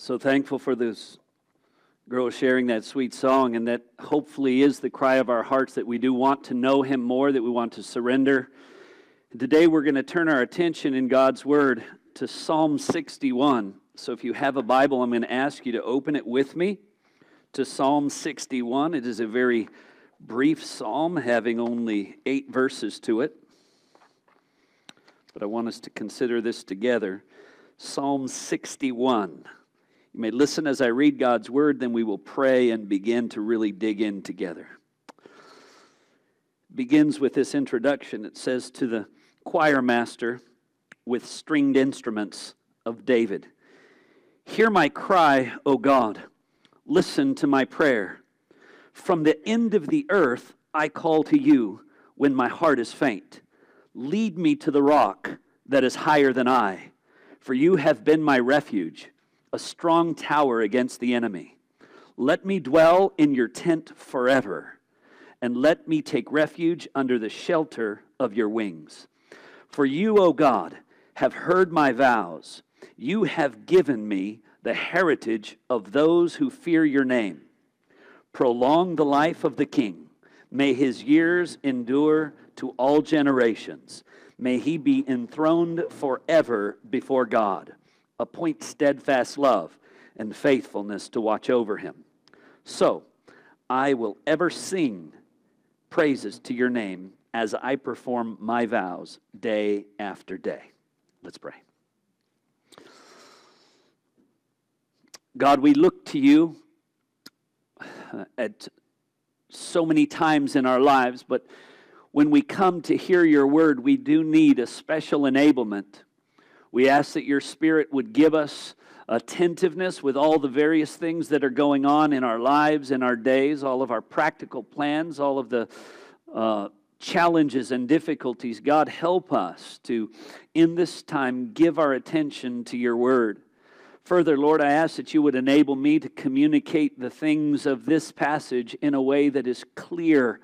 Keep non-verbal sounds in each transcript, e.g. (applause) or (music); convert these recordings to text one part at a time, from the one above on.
So thankful for this girl sharing that sweet song, and that hopefully is the cry of our hearts that we do want to know Him more, that we want to surrender. Today we're going to turn our attention in God's Word to Psalm 61. So if you have a Bible, I'm going to ask you to open it with me to Psalm 61. It is a very brief psalm, having only eight verses to it. But I want us to consider this together. Psalm 61. You may listen as I read God's word, then we will pray and begin to really dig in together. Begins with this introduction. It says, To the choir master with stringed instruments of David, Hear my cry, O God. Listen to my prayer. From the end of the earth I call to you when my heart is faint. Lead me to the rock that is higher than I, for you have been my refuge a strong tower against the enemy. Let me dwell in your tent forever, and let me take refuge under the shelter of your wings. For you, O God, have heard my vows. You have given me the heritage of those who fear your name. Prolong the life of the king. May his years endure to all generations. May he be enthroned forever before God appoint steadfast love and faithfulness to watch over him. So I will ever sing praises to your name as I perform my vows day after day. Let's pray. God, we look to you uh, at so many times in our lives, but when we come to hear your word, we do need a special enablement we ask that your Spirit would give us attentiveness with all the various things that are going on in our lives, in our days, all of our practical plans, all of the uh, challenges and difficulties. God, help us to, in this time, give our attention to your word. Further, Lord, I ask that you would enable me to communicate the things of this passage in a way that is clear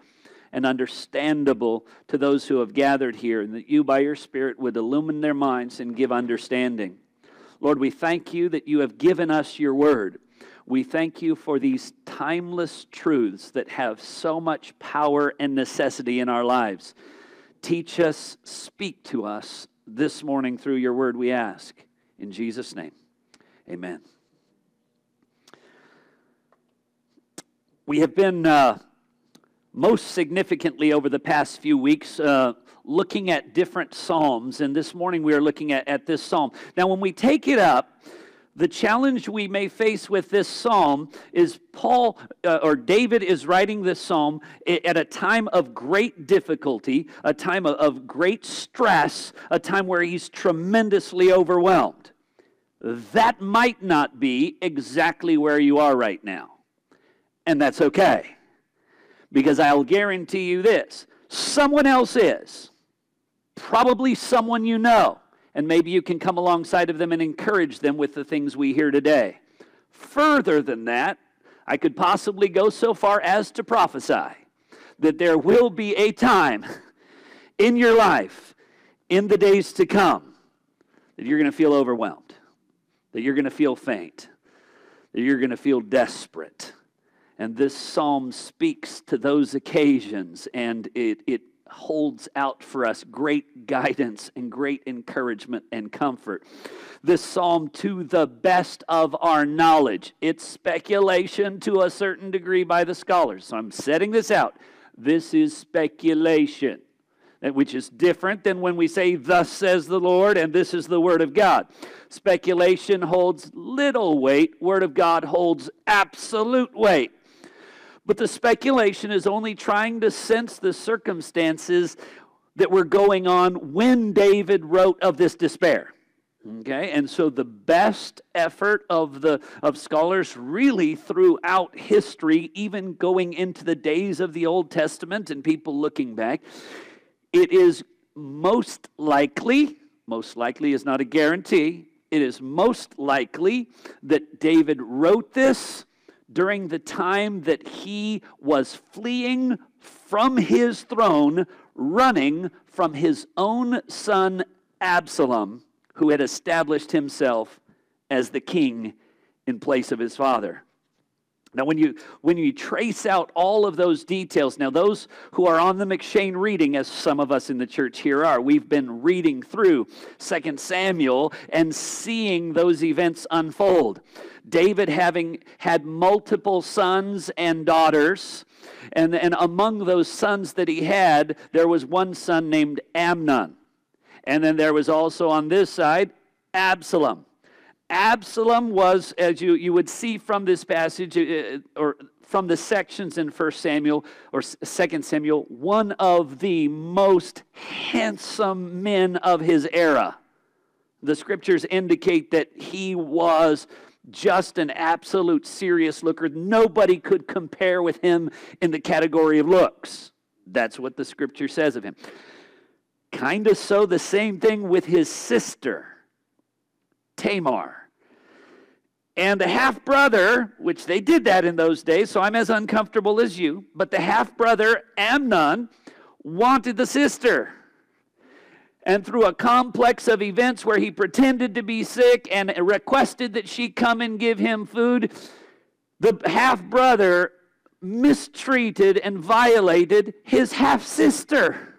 and understandable to those who have gathered here, and that you, by your Spirit, would illumine their minds and give understanding. Lord, we thank you that you have given us your word. We thank you for these timeless truths that have so much power and necessity in our lives. Teach us, speak to us this morning through your word, we ask. In Jesus' name, amen. We have been. Uh, most significantly over the past few weeks, uh, looking at different Psalms. And this morning we are looking at, at this Psalm. Now, when we take it up, the challenge we may face with this psalm is Paul uh, or David is writing this psalm at a time of great difficulty, a time of, of great stress, a time where he's tremendously overwhelmed. That might not be exactly where you are right now, and that's okay. Because I'll guarantee you this someone else is. Probably someone you know. And maybe you can come alongside of them and encourage them with the things we hear today. Further than that, I could possibly go so far as to prophesy that there will be a time (laughs) in your life, in the days to come, that you're going to feel overwhelmed, that you're going to feel faint, that you're going to feel desperate, and this psalm speaks to those occasions and it, it holds out for us great guidance and great encouragement and comfort. This psalm, to the best of our knowledge, it's speculation to a certain degree by the scholars. So I'm setting this out. This is speculation which is different than when we say, Thus says the Lord, and this is the Word of God. Speculation holds little weight, Word of God holds absolute weight. But the speculation is only trying to sense the circumstances that were going on when David wrote of this despair. Okay, and so the best effort of the of scholars really throughout history, even going into the days of the Old Testament and people looking back, it is most likely, most likely is not a guarantee, it is most likely that David wrote this during the time that he was fleeing from his throne, running from his own son Absalom, who had established himself as the king in place of his father. Now, when you when you trace out all of those details, now those who are on the M'Cheyne reading, as some of us in the church here are, we've been reading through Second Samuel and seeing those events unfold. David having had multiple sons and daughters, and, and among those sons that he had, there was one son named Amnon. And then there was also on this side Absalom. Absalom was, as you, you would see from this passage, uh, or from the sections in 1 Samuel or 2 Samuel, one of the most handsome men of his era. The scriptures indicate that he was just an absolute serious looker. Nobody could compare with him in the category of looks. That's what the scripture says of him. Kind of so the same thing with his sister. Tamar. And the half brother, which they did that in those days, so I'm as uncomfortable as you, but the half brother, Amnon, wanted the sister. And through a complex of events where he pretended to be sick and requested that she come and give him food, the half brother mistreated and violated his half sister.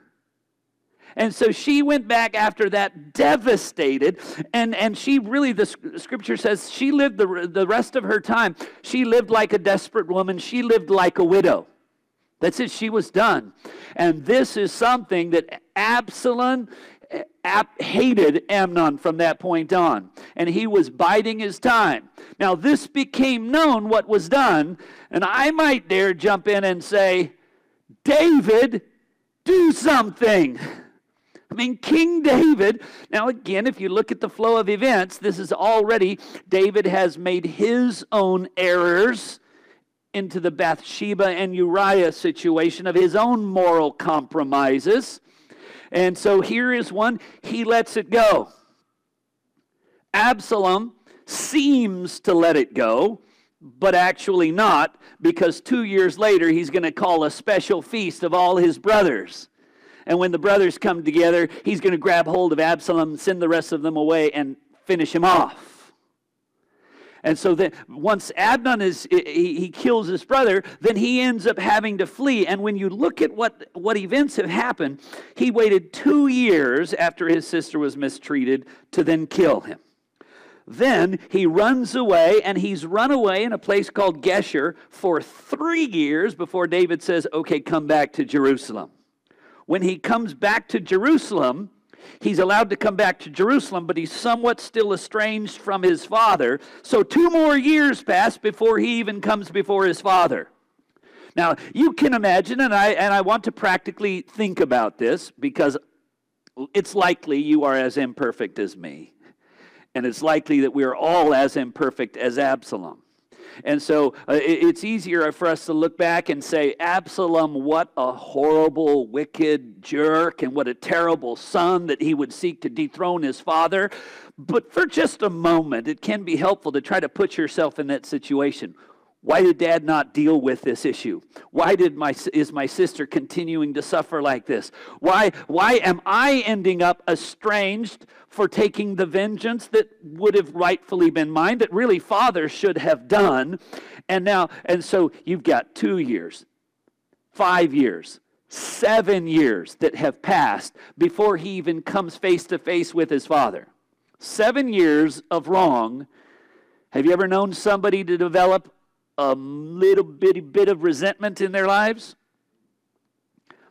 And so she went back after that devastated. And, and she really, the scripture says, she lived the, the rest of her time. She lived like a desperate woman. She lived like a widow. That's it. She was done. And this is something that Absalom eh, hated Amnon from that point on. And he was biding his time. Now, this became known what was done. And I might dare jump in and say, David, do something. (laughs) I mean, King David, now again, if you look at the flow of events, this is already, David has made his own errors into the Bathsheba and Uriah situation of his own moral compromises. And so here is one, he lets it go. Absalom seems to let it go, but actually not, because two years later he's going to call a special feast of all his brothers. And when the brothers come together, he's going to grab hold of Absalom, send the rest of them away, and finish him off. And so then once Amnon is he, he, kills his brother, then he ends up having to flee. And when you look at what, what events have happened, he waited two years after his sister was mistreated to then kill him. Then he runs away, and he's run away in a place called Geshur for three years before David says, Okay, come back to Jerusalem when he comes back to Jerusalem, he's allowed to come back to Jerusalem, but he's somewhat still estranged from his father. So two more years pass before he even comes before his father. Now, you can imagine, and I, and I want to practically think about this because it's likely you are as imperfect as me. And it's likely that we are all as imperfect as Absalom. And so uh, it's easier for us to look back and say, Absalom, what a horrible, wicked jerk, and what a terrible son that he would seek to dethrone his father. But for just a moment, it can be helpful to try to put yourself in that situation. Why did dad not deal with this issue? Why did my, is my sister continuing to suffer like this? Why, why am I ending up estranged for taking the vengeance that would have rightfully been mine, that really father should have done? And now, and so you've got two years, five years, seven years that have passed before he even comes face to face with his father. Seven years of wrong. Have you ever known somebody to develop a little bitty bit of resentment in their lives?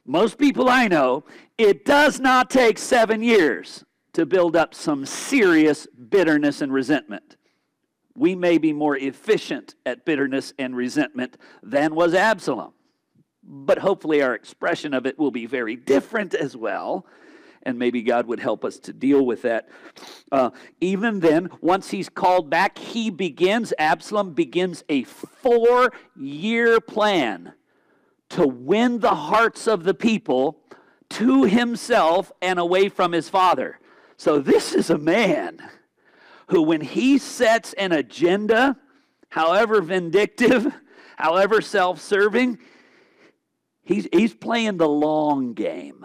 Most people I know, it does not take seven years to build up some serious bitterness and resentment. We may be more efficient at bitterness and resentment than was Absalom, but hopefully our expression of it will be very different as well and maybe God would help us to deal with that. Uh, even then, once he's called back, he begins, Absalom begins a four year plan to win the hearts of the people to himself and away from his father. So, this is a man who, when he sets an agenda, however vindictive, (laughs) however self serving, he's, he's playing the long game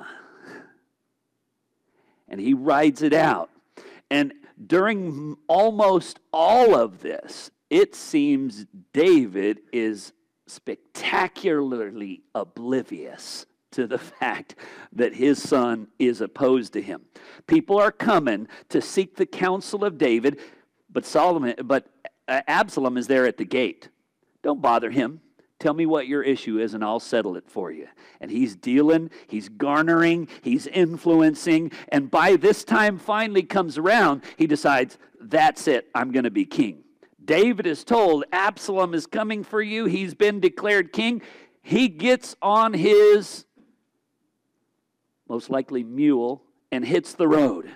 and he rides it out. And during almost all of this, it seems David is spectacularly oblivious to the (laughs) fact that his son is opposed to him. People are coming to seek the counsel of David, but Solomon but Absalom is there at the gate. Don't bother him. Tell me what your issue is, and I'll settle it for you. And he's dealing, he's garnering, he's influencing, and by this time finally comes around, he decides, that's it, I'm going to be king. David is told Absalom is coming for you. He's been declared king. He gets on his most likely mule and hits the road.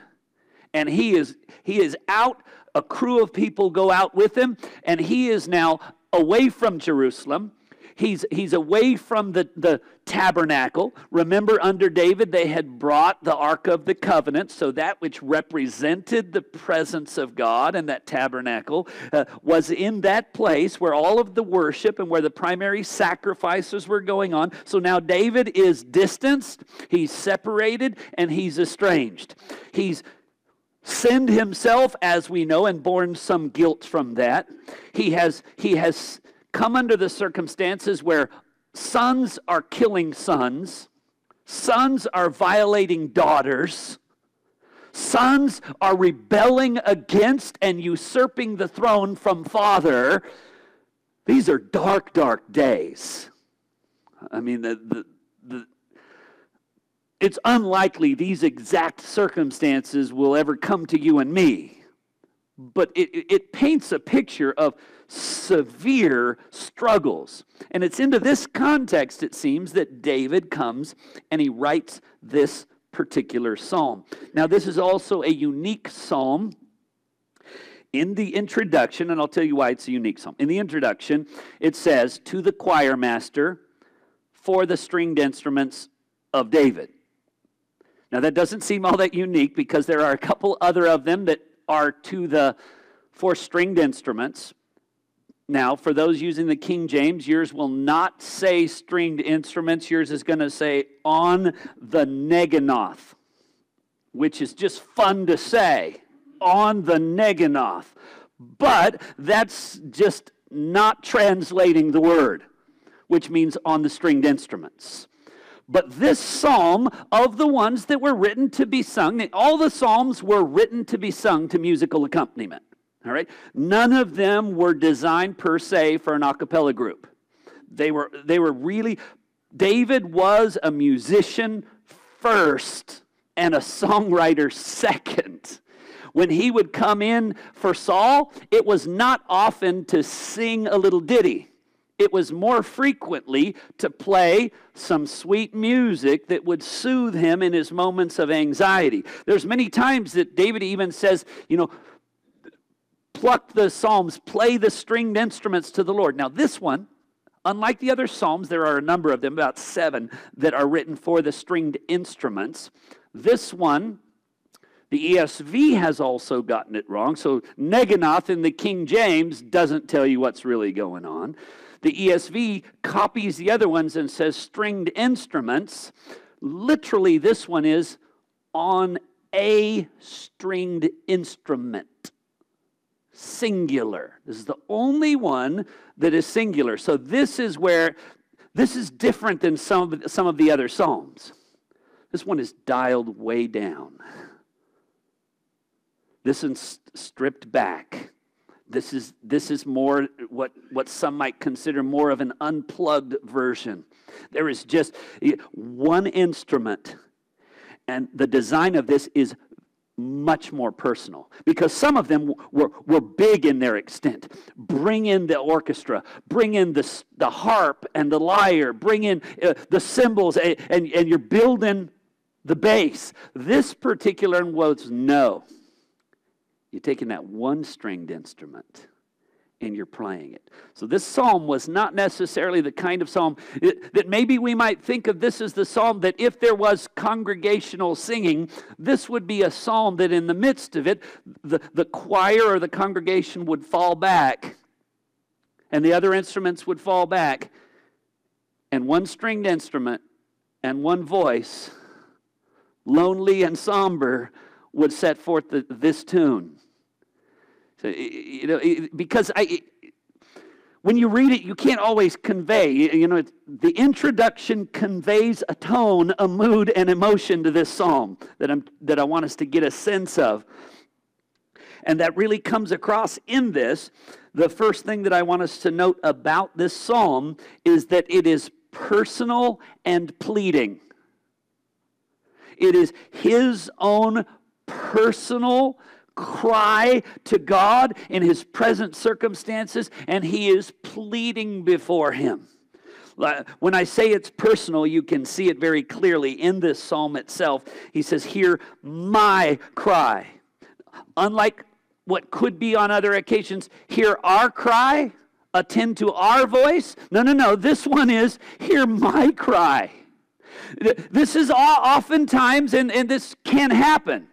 And he is he is out a crew of people go out with him and he is now away from Jerusalem He's, he's away from the, the tabernacle. Remember, under David, they had brought the Ark of the Covenant, so that which represented the presence of God and that tabernacle uh, was in that place where all of the worship and where the primary sacrifices were going on. So now David is distanced, he's separated, and he's estranged. He's sinned himself as we know and borne some guilt from that he has he has come under the circumstances where sons are killing sons, sons are violating daughters, sons are rebelling against and usurping the throne from father. These are dark, dark days. I mean, the, the, the, it's unlikely these exact circumstances will ever come to you and me. But it, it paints a picture of severe struggles. And it's into this context, it seems, that David comes and he writes this particular psalm. Now, this is also a unique psalm. In the introduction, and I'll tell you why it's a unique psalm. In the introduction, it says, To the choir master for the stringed instruments of David. Now, that doesn't seem all that unique because there are a couple other of them that are to the four stringed instruments. Now, for those using the King James, yours will not say stringed instruments. Yours is going to say on the Neginoth, which is just fun to say. On the Neginoth. But that's just not translating the word, which means on the stringed instruments. But this psalm, of the ones that were written to be sung, all the psalms were written to be sung to musical accompaniment. All right? None of them were designed per se for an a cappella group. They were, they were really, David was a musician first and a songwriter second. When he would come in for Saul, it was not often to sing a little ditty. It was more frequently to play some sweet music that would soothe him in his moments of anxiety. There's many times that David even says, you know, pluck the psalms, play the stringed instruments to the Lord. Now, this one, unlike the other psalms, there are a number of them, about seven, that are written for the stringed instruments. This one, the ESV has also gotten it wrong. So, Neginoth in the King James doesn't tell you what's really going on. The ESV copies the other ones and says stringed instruments. Literally, this one is on a stringed instrument singular. This is the only one that is singular. So this is where this is different than some of, some of the other psalms. This one is dialed way down. This is stripped back. This is, this is more what, what some might consider more of an unplugged version. There is just eh, one instrument, and the design of this is much more personal because some of them were, were big in their extent. Bring in the orchestra, bring in the, the harp and the lyre, bring in uh, the cymbals, and, and, and you're building the bass. This particular one was no. You're taking that one stringed instrument and you're playing it. So, this psalm was not necessarily the kind of psalm that maybe we might think of this as the psalm that if there was congregational singing, this would be a psalm that in the midst of it, the, the choir or the congregation would fall back and the other instruments would fall back, and one stringed instrument and one voice, lonely and somber, would set forth the, this tune. So, you know, because I, when you read it, you can't always convey. You know, the introduction conveys a tone, a mood, and emotion to this psalm that, I'm, that I want us to get a sense of. And that really comes across in this. The first thing that I want us to note about this psalm is that it is personal and pleading. It is his own personal cry to God in his present circumstances, and he is pleading before him. When I say it's personal, you can see it very clearly in this psalm itself. He says, Hear my cry. Unlike what could be on other occasions, hear our cry, attend to our voice. No, no, no. This one is, Hear my cry. This is oftentimes, and, and this can happen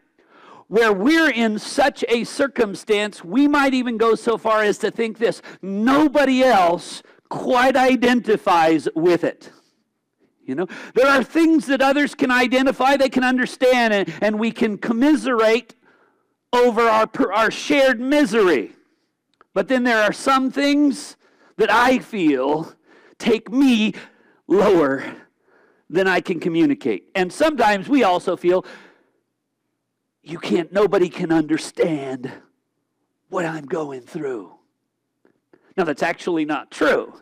where we're in such a circumstance, we might even go so far as to think this nobody else quite identifies with it. You know, there are things that others can identify, they can understand, and, and we can commiserate over our, our shared misery. But then there are some things that I feel take me lower than I can communicate. And sometimes we also feel you can't, nobody can understand what I'm going through. Now, that's actually not true.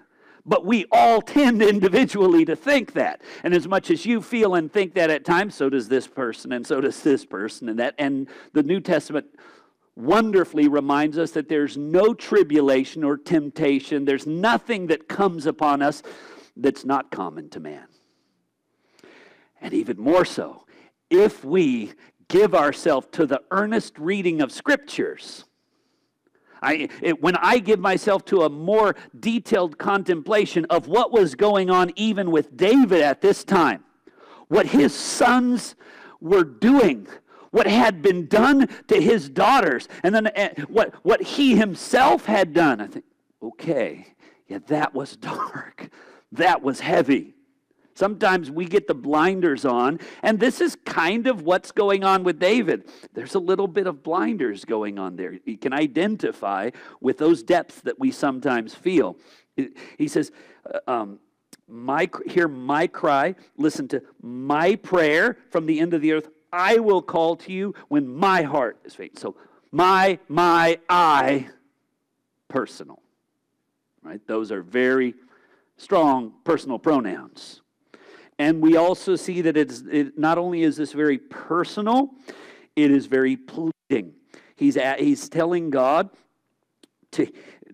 But we all tend individually to think that. And as much as you feel and think that at times, so does this person, and so does this person, and that. And the New Testament wonderfully reminds us that there's no tribulation or temptation, there's nothing that comes upon us that's not common to man. And even more so, if we give ourselves to the earnest reading of scriptures. I, it, when I give myself to a more detailed contemplation of what was going on, even with David at this time, what his sons were doing, what had been done to his daughters, and then uh, what, what he himself had done, I think, okay, yeah, that was dark. (laughs) That was heavy. Sometimes we get the blinders on, and this is kind of what's going on with David. There's a little bit of blinders going on there. He can identify with those depths that we sometimes feel. He says, uh, um, my, hear my cry, listen to my prayer from the end of the earth. I will call to you when my heart is faint. So, my, my, I, personal. Right? Those are very strong personal pronouns. And we also see that it's it, not only is this very personal, it is very pleading. He's, at, he's telling God to,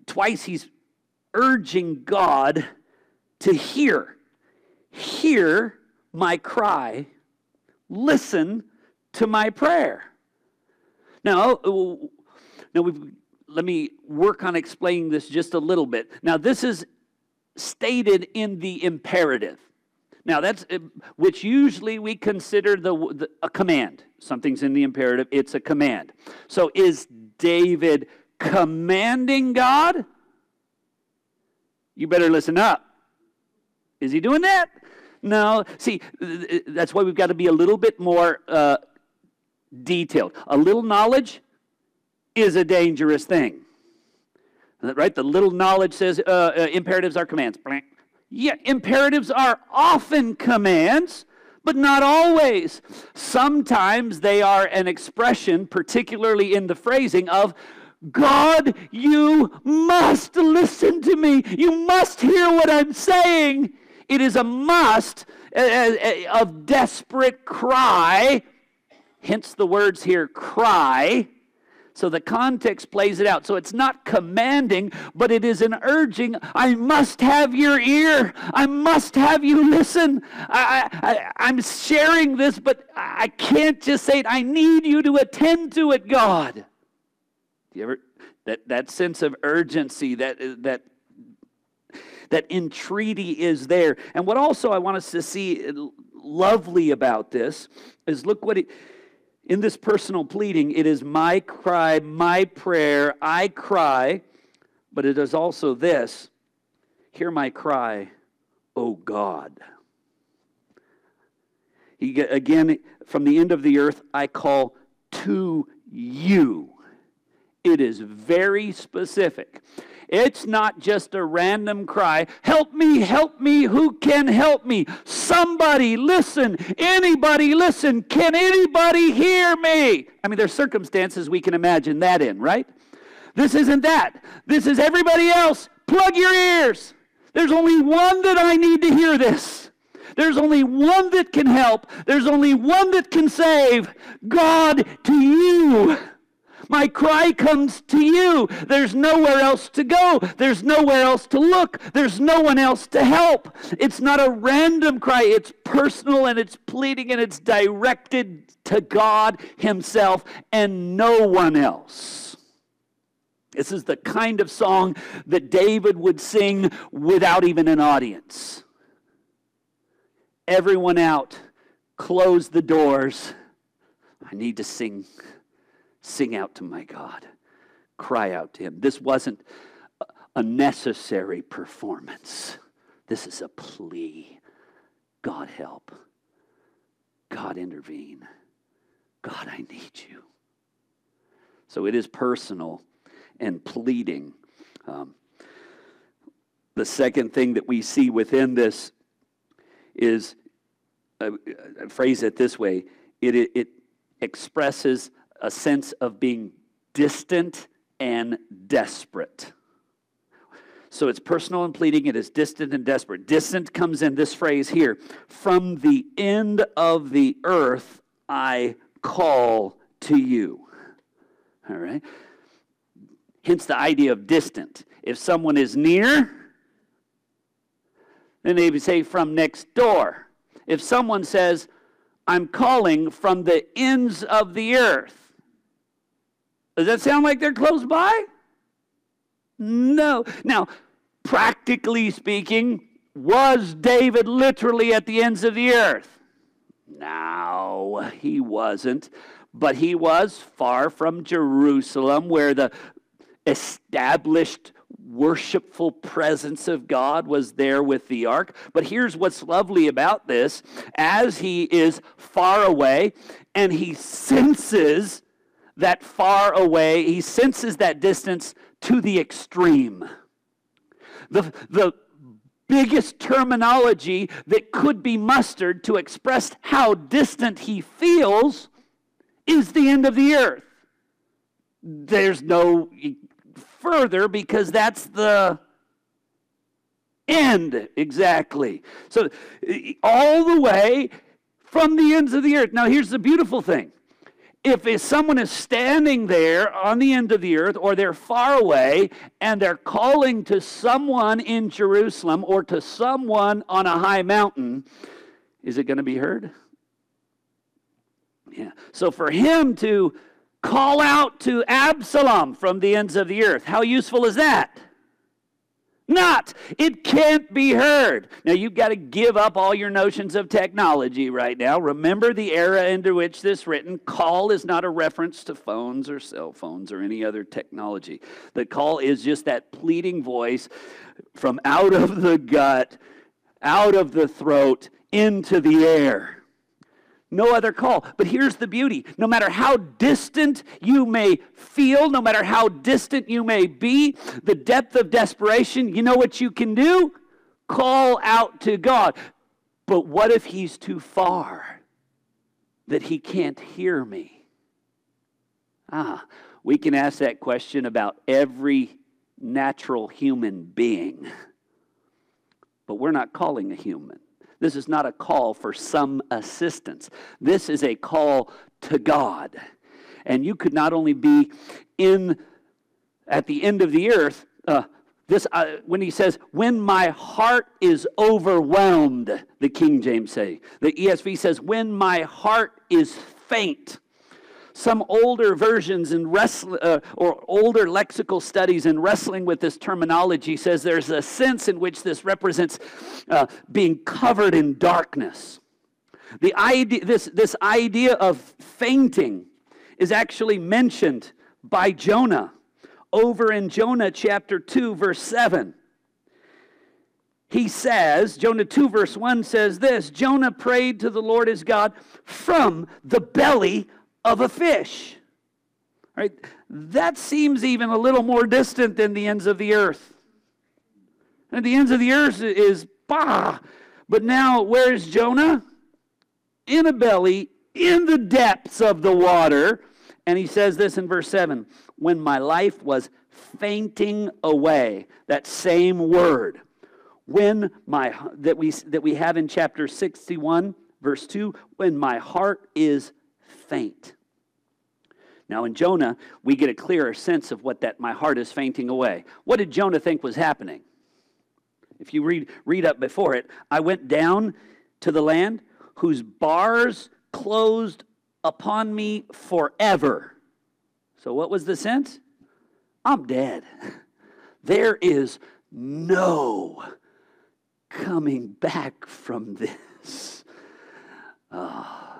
twice he's urging God to hear. Hear my cry. Listen to my prayer. Now, now we've, let me work on explaining this just a little bit. Now, this is stated in the imperative. Now, that's uh, which usually we consider the, the, a command. Something's in the imperative, it's a command. So, is David commanding God? You better listen up. Is he doing that? No. See, that's why we've got to be a little bit more uh, detailed. A little knowledge is a dangerous thing. Right? The little knowledge says uh, uh, imperatives are commands. Yeah, imperatives are often commands, but not always. Sometimes they are an expression, particularly in the phrasing of, God, you must listen to me. You must hear what I'm saying. It is a must of desperate cry, hence the words here, cry so the context plays it out. So it's not commanding, but it is an urging. I must have your ear. I must have you listen. I, I, am sharing this, but I can't just say it. I need you to attend to it, God. Do you ever that that sense of urgency that that that entreaty is there. And what also I want us to see lovely about this is look what it in this personal pleading, it is my cry, my prayer, I cry, but it is also this hear my cry, O God. He, again, from the end of the earth, I call to you. It is very specific. It's not just a random cry, help me, help me, who can help me? Somebody listen, anybody listen, can anybody hear me? I mean, there's circumstances we can imagine that in, right? This isn't that. This is everybody else. Plug your ears. There's only one that I need to hear this. There's only one that can help. There's only one that can save. God to you. My cry comes to you. There's nowhere else to go. There's nowhere else to look. There's no one else to help. It's not a random cry. It's personal and it's pleading and it's directed to God Himself and no one else. This is the kind of song that David would sing without even an audience. Everyone out, close the doors. I need to sing Sing out to my God. Cry out to Him. This wasn't a necessary performance, this is a plea. God, help. God, intervene. God, I need you. So it is personal and pleading. Um, the second thing that we see within this is, uh, uh phrase it this way it, it, it expresses a sense of being distant and desperate. So it's personal and pleading, it is distant and desperate. Distant comes in this phrase here From the end of the earth I call to you. All right? Hence the idea of distant. If someone is near, then they would say from next door. If someone says, I'm calling from the ends of the earth, does that sound like they're close by? No. Now, practically speaking, was David literally at the ends of the earth? No, he wasn't. But he was far from Jerusalem, where the established worshipful presence of God was there with the ark. But here's what's lovely about this as he is far away and he senses that far away, he senses that distance to the extreme. The, the biggest terminology that could be mustered to express how distant he feels is the end of the earth. There's no further because that's the end exactly. So, all the way from the ends of the earth. Now, here's the beautiful thing if someone is standing there on the end of the earth or they're far away and they're calling to someone in Jerusalem or to someone on a high mountain, is it going to be heard? Yeah. So for him to call out to Absalom from the ends of the earth, how useful is that? Not. It can't be heard. Now, you've got to give up all your notions of technology right now. Remember the era into which this written. Call is not a reference to phones or cell phones or any other technology. The call is just that pleading voice from out of the gut, out of the throat, into the air no other call. But here's the beauty no matter how distant you may feel, no matter how distant you may be, the depth of desperation, you know what you can do? Call out to God. But what if He's too far that He can't hear me? Ah, we can ask that question about every natural human being, but we're not calling a human. This is not a call for some assistance. This is a call to God. And you could not only be in at the end of the earth, uh, this uh, when he says, "When my heart is overwhelmed," the King James say. The ESV says, "When my heart is faint." Some older versions wrestling, uh, or older lexical studies in wrestling with this terminology says there's a sense in which this represents uh, being covered in darkness. The idea, this, this idea of fainting is actually mentioned by Jonah over in Jonah chapter 2, verse 7 he says, Jonah 2, verse 1 says this Jonah prayed to the Lord his God from the belly of a fish. Right? That seems even a little more distant than the ends of the earth. And the ends of the earth is bah. But now, where's Jonah? In a belly, in the depths of the water. And he says this in verse 7 when my life was fainting away, that same word. When my that we that we have in chapter 61 verse 2, when my heart is faint. Now, in Jonah, we get a clearer sense of what that my heart is fainting away. What did Jonah think was happening? If you read, read up before it, I went down to the land whose bars closed upon me forever. So, what was the sense? I'm dead. (laughs) There is no coming back from this. Oh.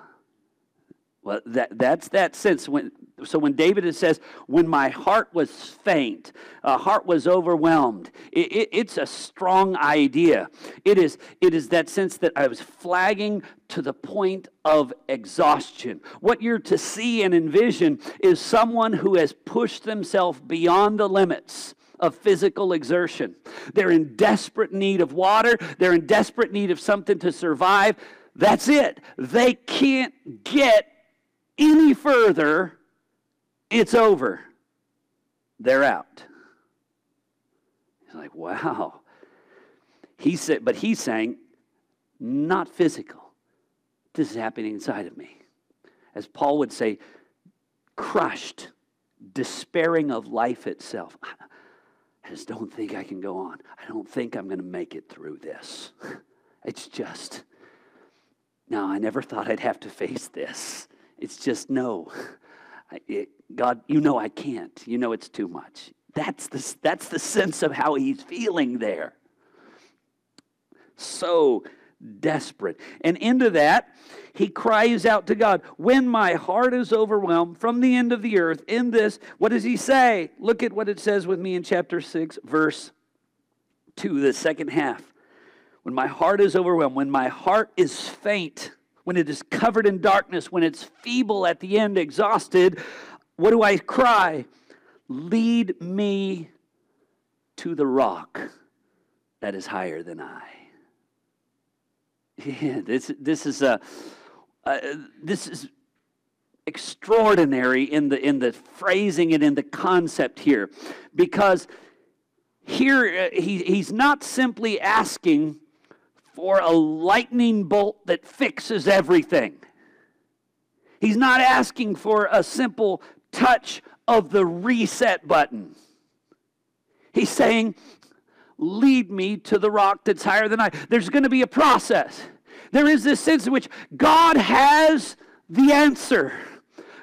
Well, that, that's that sense when so when David says, when my heart was faint, uh, heart was overwhelmed, it, it, it's a strong idea. It is, it is that sense that I was flagging to the point of exhaustion. What you're to see and envision is someone who has pushed themselves beyond the limits of physical exertion. They're in desperate need of water, they're in desperate need of something to survive. That's it. They can't get any further it's over. They're out. He's like, wow. He said, but he's saying, not physical. This is happening inside of me. As Paul would say, crushed, despairing of life itself. I just don't think I can go on. I don't think I'm going to make it through this. (laughs) It's just, no, I never thought I'd have to face this. It's just, no, it, God, you know I can't. You know it's too much. That's the, that's the sense of how he's feeling there. So desperate. And into that, he cries out to God, When my heart is overwhelmed from the end of the earth, in this, what does he say? Look at what it says with me in chapter 6, verse 2, the second half. When my heart is overwhelmed, when my heart is faint, when it is covered in darkness, when it's feeble at the end, exhausted, what do I cry? Lead me to the rock that is higher than I. (laughs) Yeah, this, this is a uh, this is extraordinary in the in the phrasing and in the concept here, because here uh, he, he's not simply asking for a lightning bolt that fixes everything. He's not asking for a simple touch of the reset button. He's saying, Lead me to the rock that's higher than I. There's going to be a process. There is this sense in which God has the answer.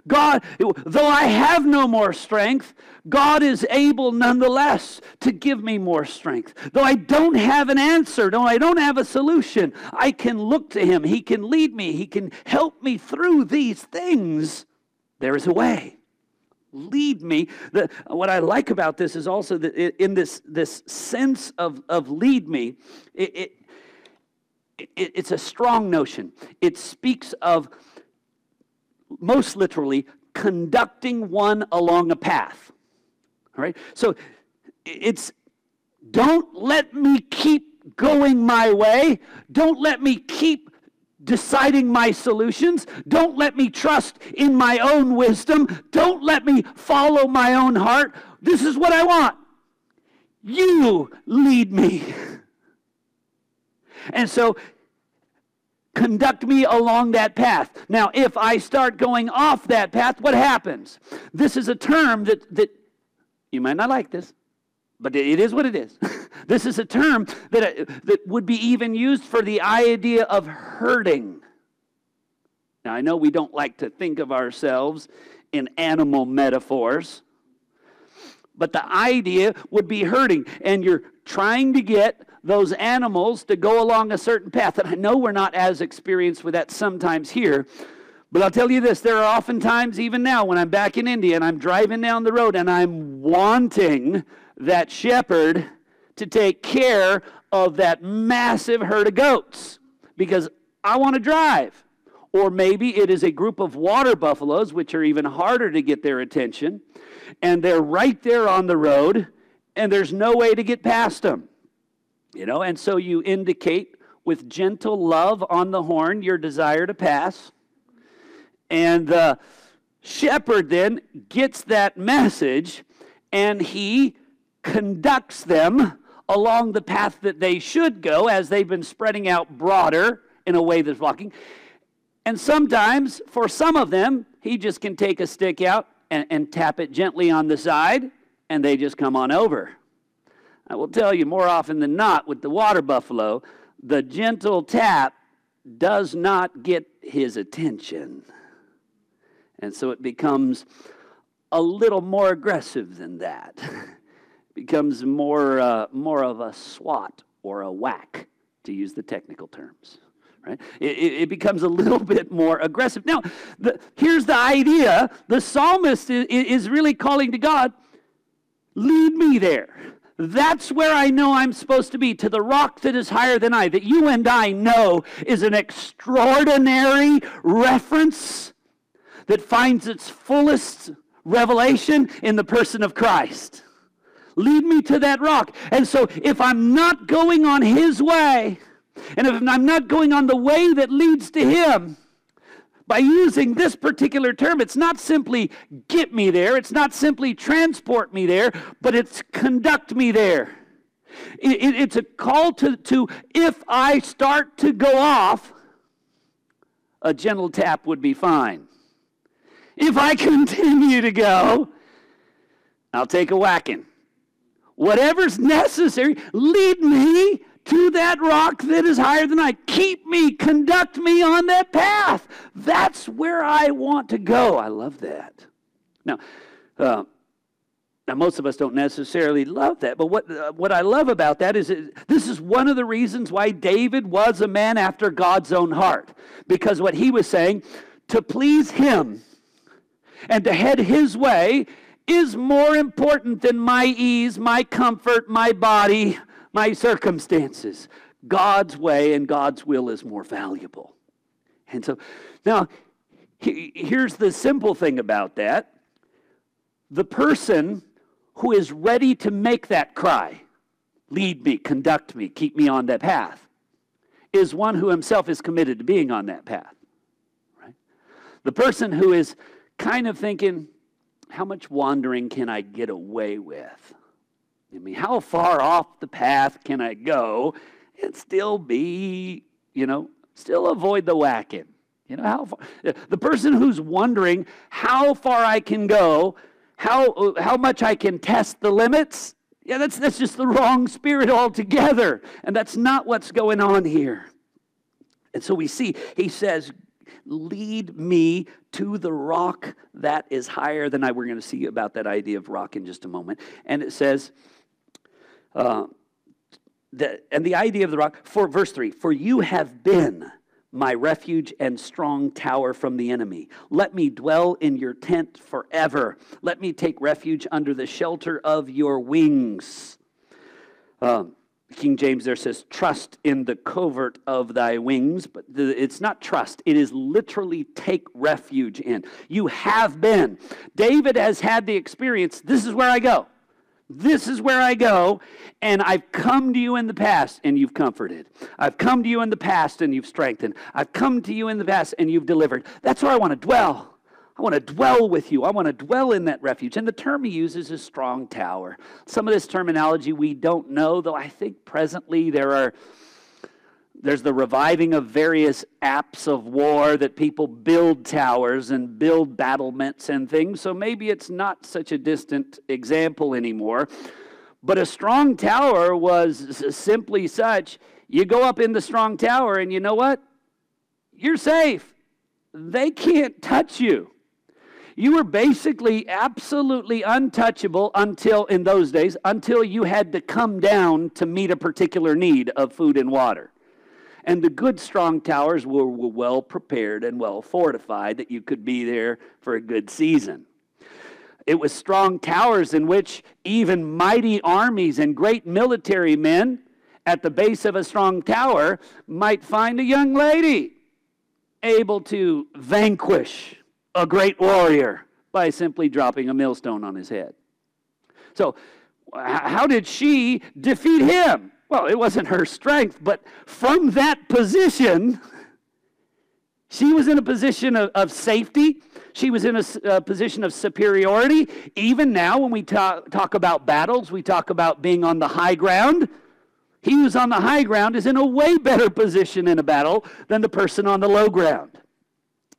God, though I have no more strength, God is able nonetheless to give me more strength. Though I don't have an answer, though I don't have a solution, I can look to Him. He can lead me, He can help me through these things. There is a way. Lead me. The, what I like about this is also that in this, this sense of, of lead me, it, it, it, it's a strong notion. It speaks of, most literally, conducting one along a path. All right? So it's don't let me keep going my way. Don't let me keep deciding my solutions. Don't let me trust in my own wisdom. Don't let me follow my own heart. This is what I want. You lead me. (laughs) And so conduct me along that path. Now, if I start going off that path, what happens? This is a term that, that you might not like this, but it is what it is. (laughs) this is a term that, uh, that would be even used for the idea of herding. Now, I know we don't like to think of ourselves in animal metaphors, but the idea would be herding, and you're trying to get those animals to go along a certain path. And I know we're not as experienced with that sometimes here, but I'll tell you this there are often times, even now, when I'm back in India and I'm driving down the road and I'm wanting that shepherd to take care of that massive herd of goats because I want to drive. Or maybe it is a group of water buffaloes, which are even harder to get their attention, and they're right there on the road, and there's no way to get past them. You know, and so you indicate with gentle love on the horn your desire to pass. And the shepherd then gets that message and he conducts them along the path that they should go as they've been spreading out broader in a way that's blocking. And sometimes, for some of them, he just can take a stick out and, and tap it gently on the side, and they just come on over. I will tell you more often than not with the water buffalo, the gentle tap does not get his attention. And so it becomes a little more aggressive than that. (laughs) becomes more, uh, more of a swat or a whack, to use the technical terms. Right? It, it, becomes a little (laughs) bit more aggressive. Now, the, here's the idea the psalmist is, is really calling to God, lead me there. That's where I know I'm supposed to be, to the rock that is higher than I, that you and I know is an extraordinary reference that finds its fullest revelation in the person of Christ. Lead me to that rock. And so if I'm not going on his way, and if I'm not going on the way that leads to him, by using this particular term, it's not simply get me there, it's not simply transport me there, but it's conduct me there. It, it, it's a call to, to, if I start to go off, a gentle tap would be fine. If I (laughs) continue to go, I'll take a whacking. Whatever's necessary, lead me to that rock that is higher than I. Keep me, conduct me on that path. That's where I want to go. I love that. Now, uh, now most of us don't necessarily love that, but what, uh, what I love about that is it, this is one of the reasons why David was a man after God's own heart. Because what he was saying, to please him and to head his way is more important than my ease, my comfort, my body, my circumstances. God's way and God's will is more valuable. And so now, here's the simple thing about that the person who is ready to make that cry, lead me, conduct me, keep me on that path, is one who himself is committed to being on that path. Right? The person who is kind of thinking, how much wandering can I get away with? I mean, how far off the path can I go and still be, you know, still avoid the whacking? You know, how far, the person who's wondering how far I can go, how, how much I can test the limits, yeah, that's, that's just the wrong spirit altogether. And that's not what's going on here. And so we see, he says, lead me to the rock that is higher than I. We're going to see about that idea of rock in just a moment. And it says, uh, the, and the idea of the rock, for verse 3 For you have been my refuge and strong tower from the enemy. Let me dwell in your tent forever. Let me take refuge under the shelter of your wings. Um, King James there says, trust in the covert of thy wings, but it's not trust. It is literally take refuge in. You have been. David has had the experience. This is where I go. This is where I go, and I've come to you in the past and you've comforted. I've come to you in the past and you've strengthened. I've come to you in the past and you've delivered. That's where I want to dwell. I want to dwell with you. I want to dwell in that refuge. And the term he uses is strong tower. Some of this terminology we don't know, though I think presently there are there's the reviving of various apps of war that people build towers and build battlements and things. So maybe it's not such a distant example anymore. But a strong tower was simply such you go up in the strong tower, and you know what? You're safe. They can't touch you. You were basically absolutely untouchable until, in those days, until you had to come down to meet a particular need of food and water. And the good, strong towers were, well prepared and well fortified that you could be there for a good season. It was strong towers in which even mighty armies and great military men at the base of a strong tower might find a young lady able to vanquish a great warrior by simply dropping a millstone on his head. So, how did she defeat him? Well, it wasn't her strength, but from that position, she was in a position of, of safety. She was in a, a, position of superiority. Even now, when we talk, talk about battles, we talk about being on the high ground. He who's on the high ground is in a way better position in a battle than the person on the low ground.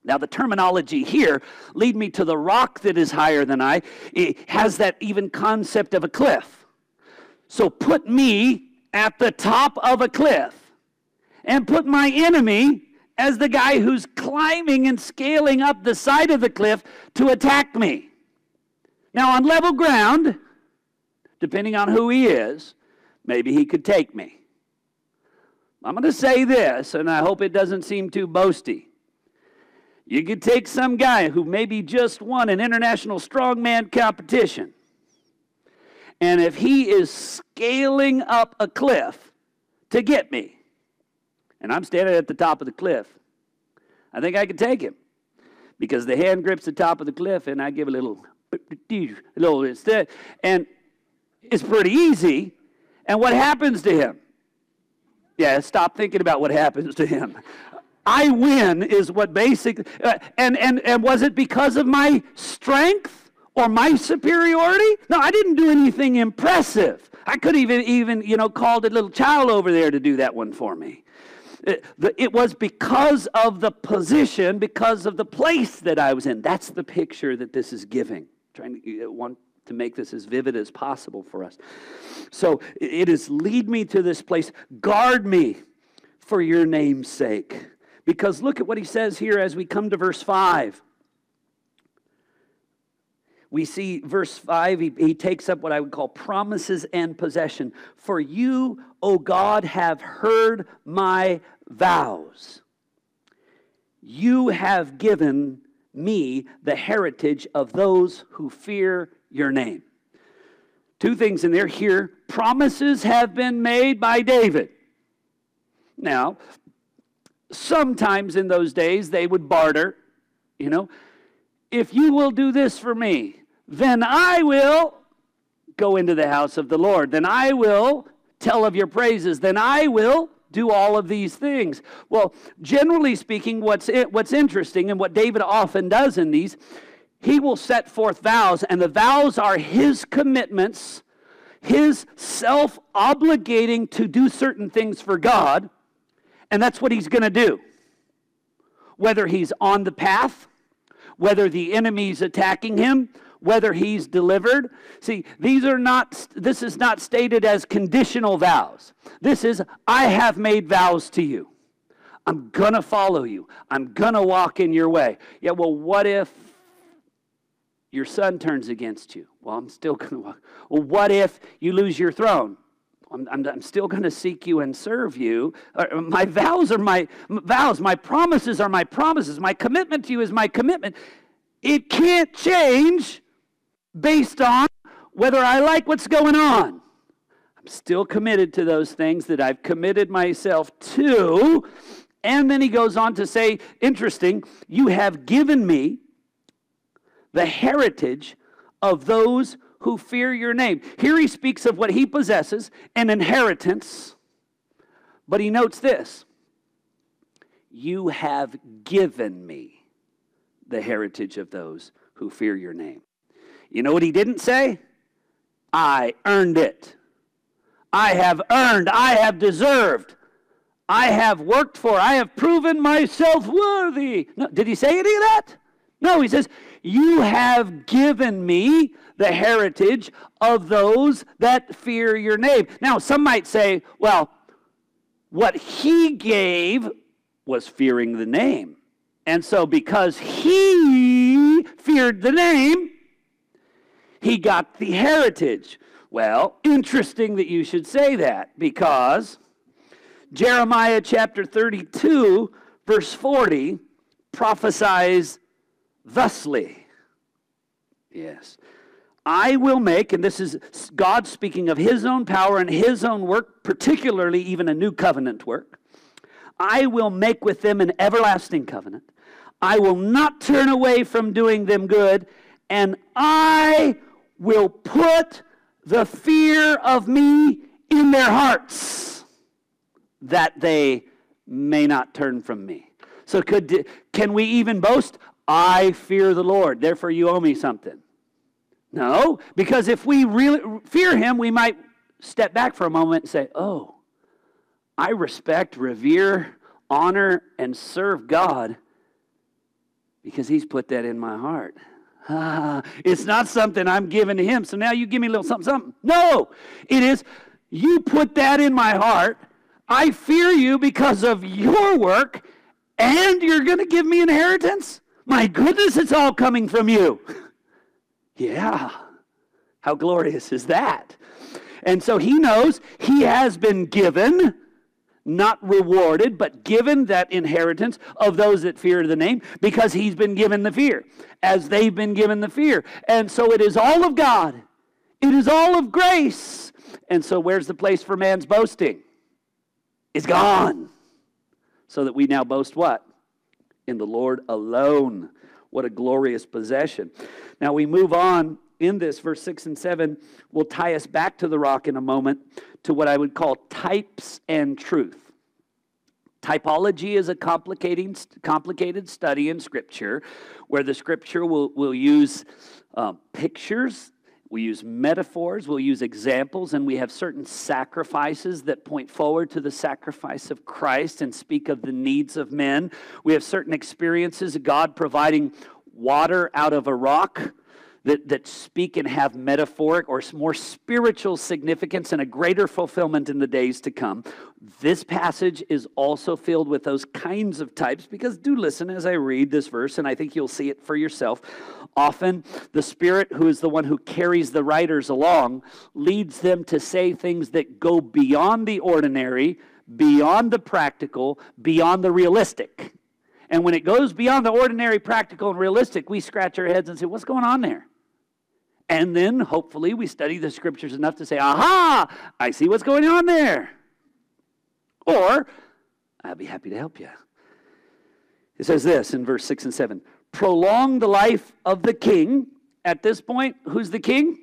Now, the terminology here lead me to the rock that is higher than I. It has that even concept of a cliff. So put me at the top of a cliff and put my enemy as the guy who's climbing and scaling up the side of the cliff to attack me. Now, on level ground, depending on who he is, maybe he could take me. I'm going to say this, and I hope it doesn't seem too boasty. You could take some guy who maybe just won an international strongman competition, and if he is scaling up a cliff to get me, and I'm standing at the top of the cliff, I think I could take him because the hand grips the top of the cliff, and I give a little, a little instead, and it's pretty easy and what happens to him? Yeah, stop thinking about what happens to him. I win is what basically, uh, and and and was it because of my strength or my superiority? No, I didn't do anything impressive. I could even even you know called a little child over there to do that one for me. It, the, it was because of the position, because of the place that I was in. That's the picture that this is giving. Trying to one to make this as vivid as possible for us. So it is lead me to this place, guard me for your name's sake. Because look at what he says here as we come to verse 5. We see verse 5, he, he takes up what I would call promises and possession. For you, O God, have heard my vows. You have given me the heritage of those who fear your name. Two things in there here promises have been made by David. Now, sometimes in those days they would barter, you know, if you will do this for me, then I will go into the house of the Lord. Then I will tell of your praises. Then I will do all of these things. Well, generally speaking, what's, what's interesting and what David often does in these he will set forth vows, and the vows are his commitments, his self obligating to do certain things for God, and that's what he's going to do. Whether he's on the path, whether the enemy's attacking him, whether he's delivered. See, these are not, this is not stated as conditional vows. This is, I have made vows to you. I'm going to follow you. I'm going to walk in your way. Yeah, well, what if your son turns against you. Well, I'm still (laughs) going to walk. Well, what if you lose your throne? I'm, I'm, I'm still going to seek you and serve you. Uh, my vows are my vows. My promises are my promises. My commitment to you is my commitment. It can't change based on whether I like what's going on. I'm still committed to those things that I've committed myself to. And then he goes on to say, interesting, you have given me the heritage of those who fear your name. Here he speaks of what he possesses, an inheritance, but he notes this You have given me the heritage of those who fear your name. You know what he didn't say? I earned it. I have earned, I have deserved, I have worked for, I have proven myself worthy. No, did he say any of that? No, he says, You have given me the heritage of those that fear your name. Now, some might say, Well, what he gave was fearing the name. And so, because he feared the name, he got the heritage. Well, interesting that you should say that because Jeremiah chapter 32, verse 40, prophesies thusly. Yes. I will make, and this is God speaking of his own power and his own work, particularly even a new covenant work. I will make with them an everlasting covenant. I will not turn away from doing them good, and I will put the fear of me in their hearts that they may not turn from me. So could can we even boast I fear the Lord, therefore you owe me something? No, because if we really fear him, we might step back for a moment and say, "Oh, I respect, revere, honor and serve God because he's put that in my heart." (laughs) It's not something I'm giving to him. So now you give me a little something, something. No, it is you put that in my heart. I fear you because of your work, and you're going to give me inheritance? My goodness, it's all coming from you. (laughs) yeah. How glorious is that? And so he knows he has been given not rewarded, but given that inheritance of those that fear the name because he's been given the fear, as they've been given the fear. And so it is all of God, it is all of grace. And so, where's the place for man's boasting? It's gone. So that we now boast what? In the Lord alone. What a glorious possession. Now we move on in this, verse 6 and 7 will tie us back to the rock in a moment to what I would call types and truth. Typology is a complicating, complicated study in Scripture where the Scripture will, will use uh, pictures, we use metaphors, we'll use examples, and we have certain sacrifices that point forward to the sacrifice of Christ and speak of the needs of men. We have certain experiences of God providing water out of a rock that, that speak and have metaphoric or more spiritual significance and a greater fulfillment in the days to come. This passage is also filled with those kinds of types because do listen as I read this verse, and I think you'll see it for yourself. Often, the Spirit, who is the one who carries the writers along, leads them to say things that go beyond the ordinary, beyond the practical, beyond the realistic. And when it goes beyond the ordinary, practical, and realistic, we scratch our heads and say, What's going on there? And then hopefully we study the scriptures enough to say, aha, I see what's going on there. Or I'll be happy to help you. It says this in verse 6 and 7 prolong the life of the king. At this point, who's the king?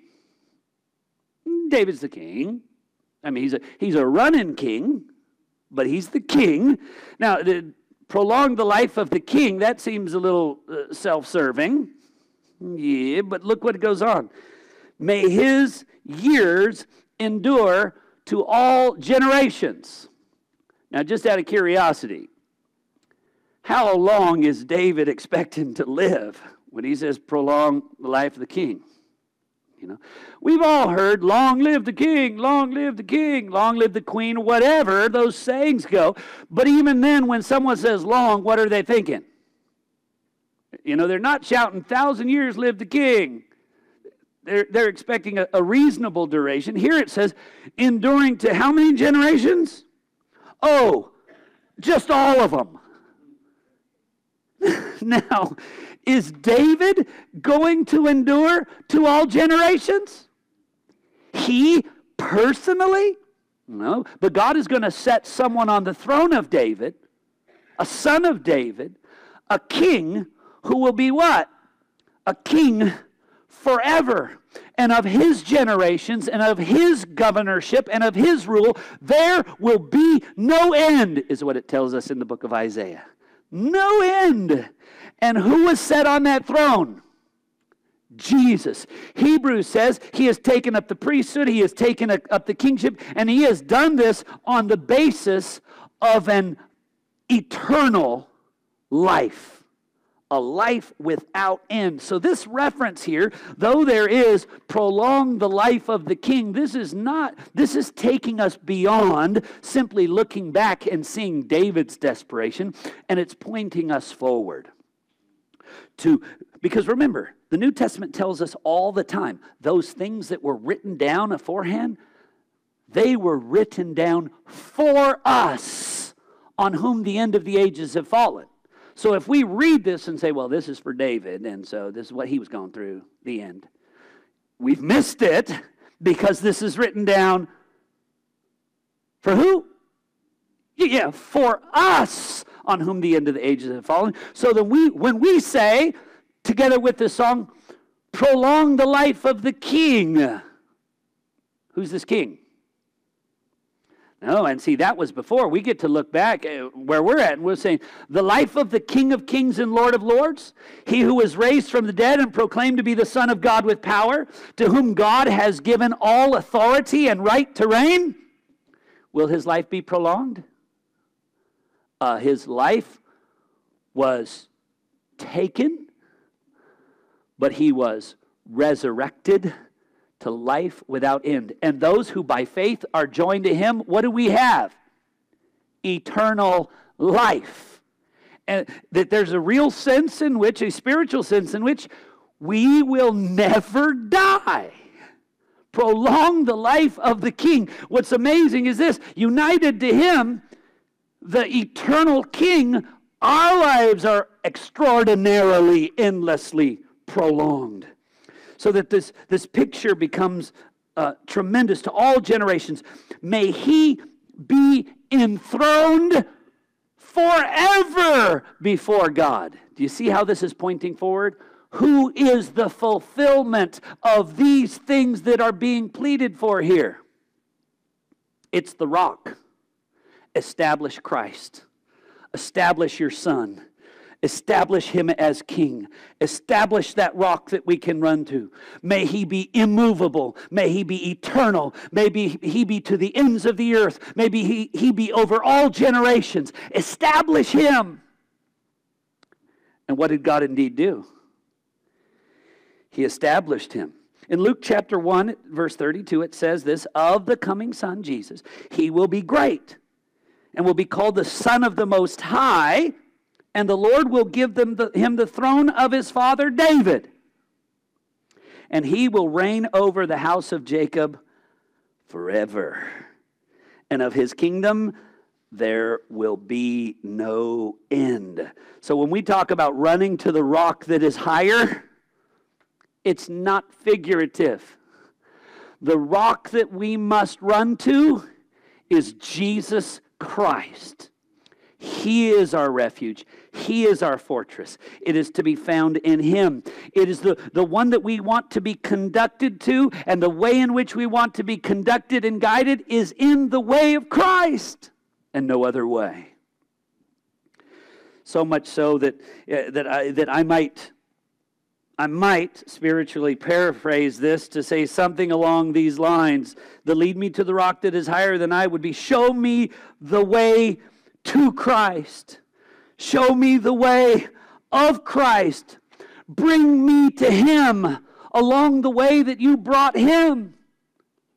David's the king. I mean, he's a, he's a running king, but he's the king. Now, the, prolong the life of the king, that seems a little uh, self serving. Yeah, but look what goes on. May his years endure to all generations. Now, just out of curiosity, how long is David expecting to live when he says prolong the life of the king? You know, we've all heard long live the king, long live the king, long live the queen, whatever those sayings go. But even then, when someone says long, what are they thinking? You know, they're not shouting, thousand years live the king. They're, they're expecting a, a reasonable duration. Here it says, enduring to how many generations? Oh, just all of them. (laughs) now, is David going to endure to all generations? He personally? No. But God is going to set someone on the throne of David, a son of David, a king who will be what? A king forever. And of his generations and of his governorship and of his rule, there will be no end, is what it tells us in the book of Isaiah. No end. And who was set on that throne? Jesus. Hebrews says he has taken up the priesthood, he has taken up the kingship, and he has done this on the basis of an eternal life a life without end. So, this reference here, though there is prolong the life of the king, this is not, this is taking us beyond simply looking back and seeing David's desperation, and it's pointing us forward to, because remember, the New Testament tells us all the time those things that were written down beforehand, they were written down for us on whom the end of the ages have fallen. So if we read this and say, well, this is for David, and so this is what he was going through, the end, we've missed it because this is written down for who? Yeah, for us on whom the end of the ages have fallen. So that we, when we say, together with this song, prolong the life of the king, who's this king? No, and see, that was before. We get to look back uh, where we're at, and we're saying, the life of the King of Kings and Lord of Lords, he who was raised from the dead and proclaimed to be the Son of God with power, to whom God has given all authority and right to reign. Will his life be prolonged? Uh, his life was taken, but he was resurrected to life without end. And those who by faith are joined to him, what do we have? Eternal life. And that there's a real sense in which, a spiritual sense in which, we will never die. Prolong the life of the king. What's amazing is this united to him, the eternal king, our lives are extraordinarily, endlessly prolonged so that this, this picture becomes uh, tremendous to all generations. May he be enthroned forever before God. Do you see how this is pointing forward? Who is the fulfillment of these things that are being pleaded for here? It's the rock. Establish Christ. Establish your Son. Establish him as king. Establish that rock that we can run to. May he be immovable. May he be eternal. May be, he be to the ends of the earth. May he, he be over all generations. Establish him. And what did God indeed do? He established him. In Luke chapter 1, verse 32, it says this of the coming Son, Jesus, he will be great and will be called the Son of the Most High and the Lord will give them the, him the throne of his father David. And he will reign over the house of Jacob forever. And of his kingdom there will be no end. So when we talk about running to the rock that is higher, it's not figurative. The rock that we must run to is Jesus Christ. He is our refuge. He is our fortress. It is to be found in Him. It is the, the one that we want to be conducted to, and the way in which we want to be conducted and guided is in the way of Christ and no other way. So much so that, uh, that, I, that I might. I might spiritually paraphrase this to say something along these lines. The lead me to the rock that is higher than I would be show me the way to Christ. Show me the way of Christ. Bring me to Him along the way that you brought Him.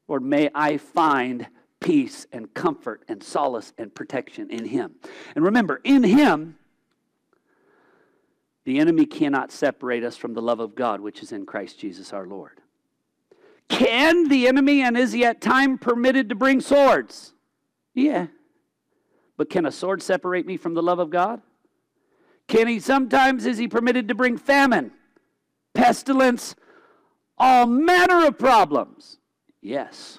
Lord, may I find peace and comfort and solace and protection in Him. And remember, in Him, the enemy cannot separate us from the love of God, which is in Christ Jesus our Lord. Can the enemy, and is he at time permitted to bring swords? Yeah. But can a sword separate me from the love of God? Can he sometimes, is he permitted to bring famine, pestilence, all manner of problems? Yes.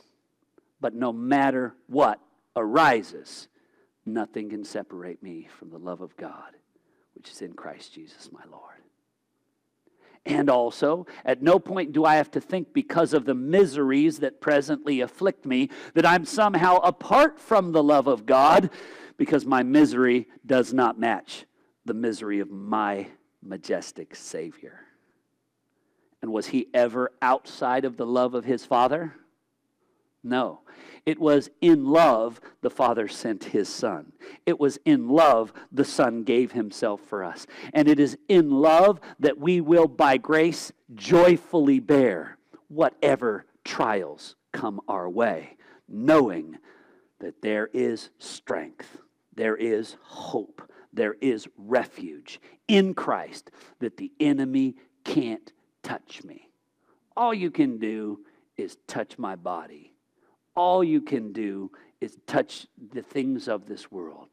But no matter what arises, nothing can separate me from the love of God, which is in Christ Jesus my Lord. And also, at no point do I have to think because of the miseries that presently afflict me that I'm somehow apart from the love of God because my misery does not match the misery of my majestic Savior. And was he ever outside of the love of his Father? No. It was in love the Father sent his Son. It was in love the Son gave himself for us. And it is in love that we will, by grace, joyfully bear whatever trials come our way, knowing that there is strength there is hope, there is refuge in Christ that the enemy can't touch me. All you can do is touch my body. All you can do is touch the things of this world.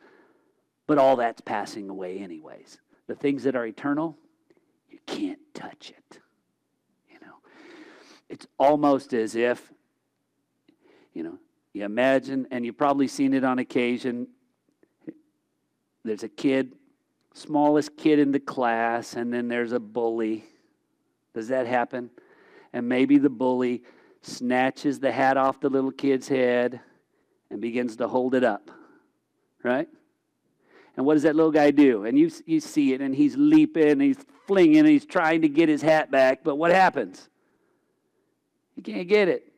But all that's passing away, anyways. The things that are eternal, you can't touch it. You know, it's almost as if, you know, you imagine, and you've probably seen it on occasion, there's a kid, smallest kid in the class, and then there's a bully. Does that happen? And maybe the bully snatches the hat off the little kid's head and begins to hold it up, right? And what does that little guy do? And you, you see it, and he's leaping, and he's flinging, and he's trying to get his hat back. But what happens? He can't get it.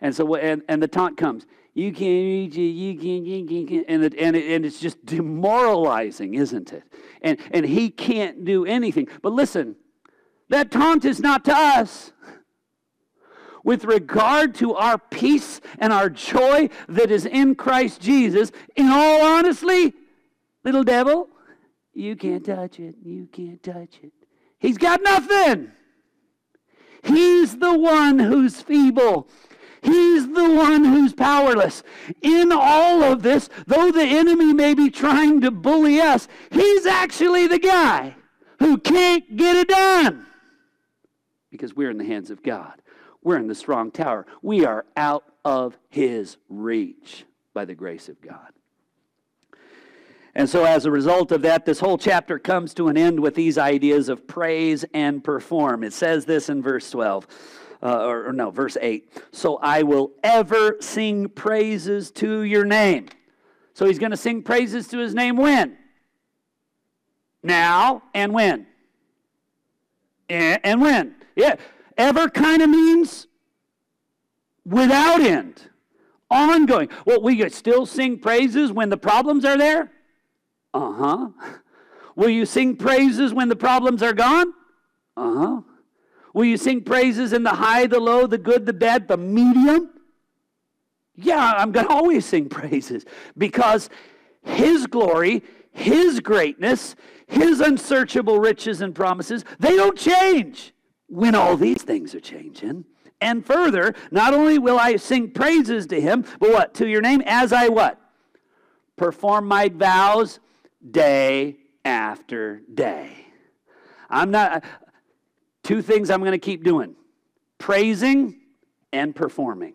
And so, and, and the taunt comes. You can't reach it. You can't. You can't. And, it, and, it, and it's just demoralizing, isn't it? And, and he can't do anything. But listen, that taunt is not to us with regard to our peace and our joy that is in Christ Jesus, in all honesty, little devil, you can't touch it. You can't touch it. He's got nothing. He's the one who's feeble. He's the one who's powerless. In all of this, though the enemy may be trying to bully us, he's actually the guy who can't get it done because we're in the hands of God. We're in the strong tower. We are out of his reach by the grace of God. And so, as a result of that, this whole chapter comes to an end with these ideas of praise and perform. It says this in verse 12, uh, or, or no, verse 8. So I will ever sing praises to your name. So he's going to sing praises to his name when? Now and when? And when? Yeah. Ever kind of means without end, ongoing. Well, we still sing praises when the problems are there? Uh huh. (laughs) Will you sing praises when the problems are gone? Uh huh. Will you sing praises in the high, the low, the good, the bad, the medium? Yeah, I'm going to always sing praises because His glory, His greatness, His unsearchable riches and promises, they don't change when all these things are changing. And further, not only will I sing praises to him, but what? To your name, as I what? Perform my vows day after day. I'm not, two things I'm going to keep doing praising and performing.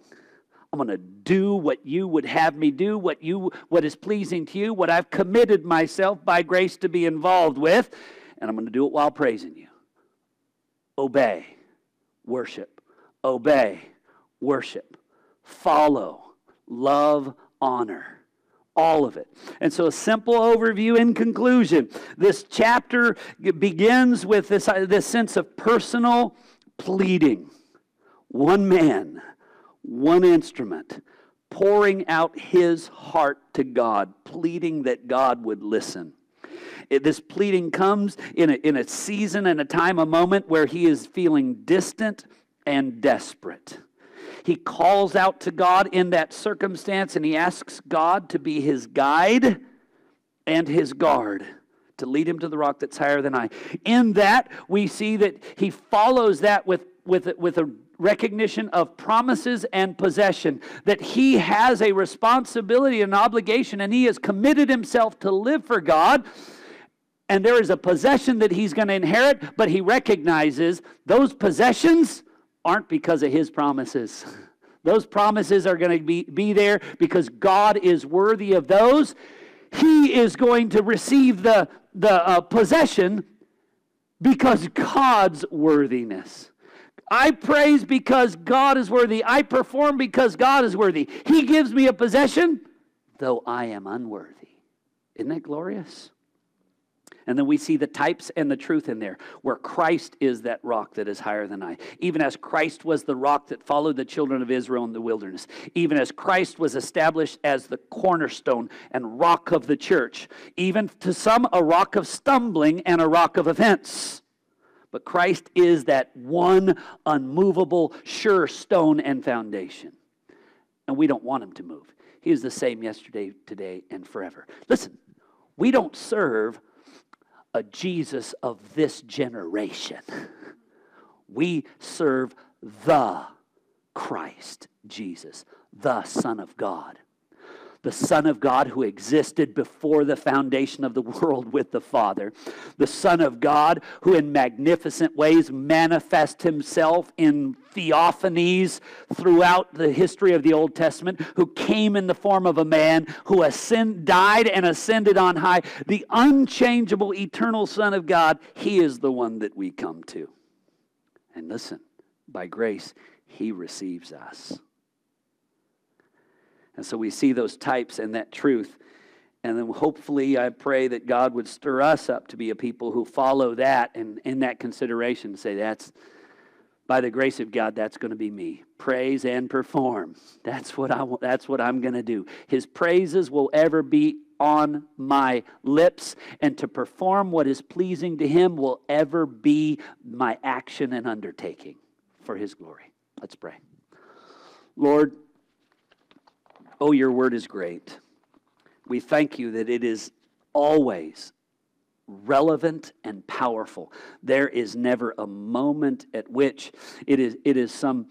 I'm going to do what you would have me do, what you what is pleasing to you, what I've committed myself by grace to be involved with, and I'm going to do it while praising you obey, worship, obey, worship, follow, love, honor. All of it. And so, a simple overview in conclusion. This chapter begins with this, this sense of personal pleading. One man, one instrument, pouring out his heart to God, pleading that God would listen. This pleading comes in a, in a season and a time, a moment where he is feeling distant and desperate. He calls out to God in that circumstance and he asks God to be his guide and his guard to lead him to the rock that's higher than I. In that, we see that he follows that with, with, with a recognition of promises and possession, that he has a responsibility and obligation, and he has committed himself to live for God and there is a possession that he's going to inherit, but he recognizes those possessions aren't because of his promises. Those promises are going to be, be there because God is worthy of those. He is going to receive the, the uh, possession because God's worthiness. I praise because God is worthy. I perform because God is worthy. He gives me a possession, though I am unworthy. Isn't that glorious? And then we see the types and the truth in there, where Christ is that rock that is higher than I. Even as Christ was the rock that followed the children of Israel in the wilderness. Even as Christ was established as the cornerstone and rock of the church. Even to some, a rock of stumbling and a rock of offense. But Christ is that one unmovable, sure stone and foundation. And we don't want him to move. He is the same yesterday, today, and forever. Listen, we don't serve a Jesus of this generation. (laughs) We serve the Christ Jesus, the Son of God, the Son of God who existed before the foundation of the world with the Father, the Son of God who in magnificent ways manifests himself in theophanies throughout the history of the Old Testament, who came in the form of a man, who ascend, died and ascended on high, the unchangeable, eternal Son of God, he is the one that we come to. And listen, by grace, he receives us. And so we see those types and that truth. And then hopefully, I pray that God would stir us up to be a people who follow that and in that consideration say, that's by the grace of God, that's going to be me. Praise and perform. That's what I that's what I'm going to do. His praises will ever be on my lips, and to perform what is pleasing to him will ever be my action and undertaking for his glory. Let's pray. Lord, oh, your word is great. We thank you that it is always relevant and powerful. There is never a moment at which it is, it is some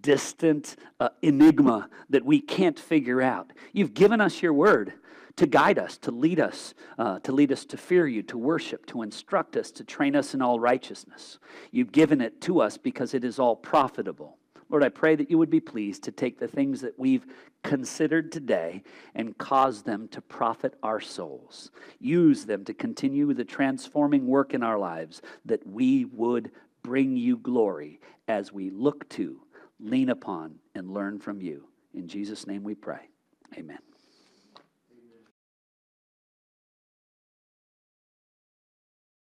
distant uh, enigma that we can't figure out. You've given us your word to guide us, to lead us, uh, to lead us to fear you, to worship, to instruct us, to train us in all righteousness. You've given it to us because it is all profitable. Lord, I pray that you would be pleased to take the things that we've considered today and cause them to profit our souls. Use them to continue the transforming work in our lives that we would bring you glory as we look to, lean upon, and learn from you. In Jesus' name we pray. Amen.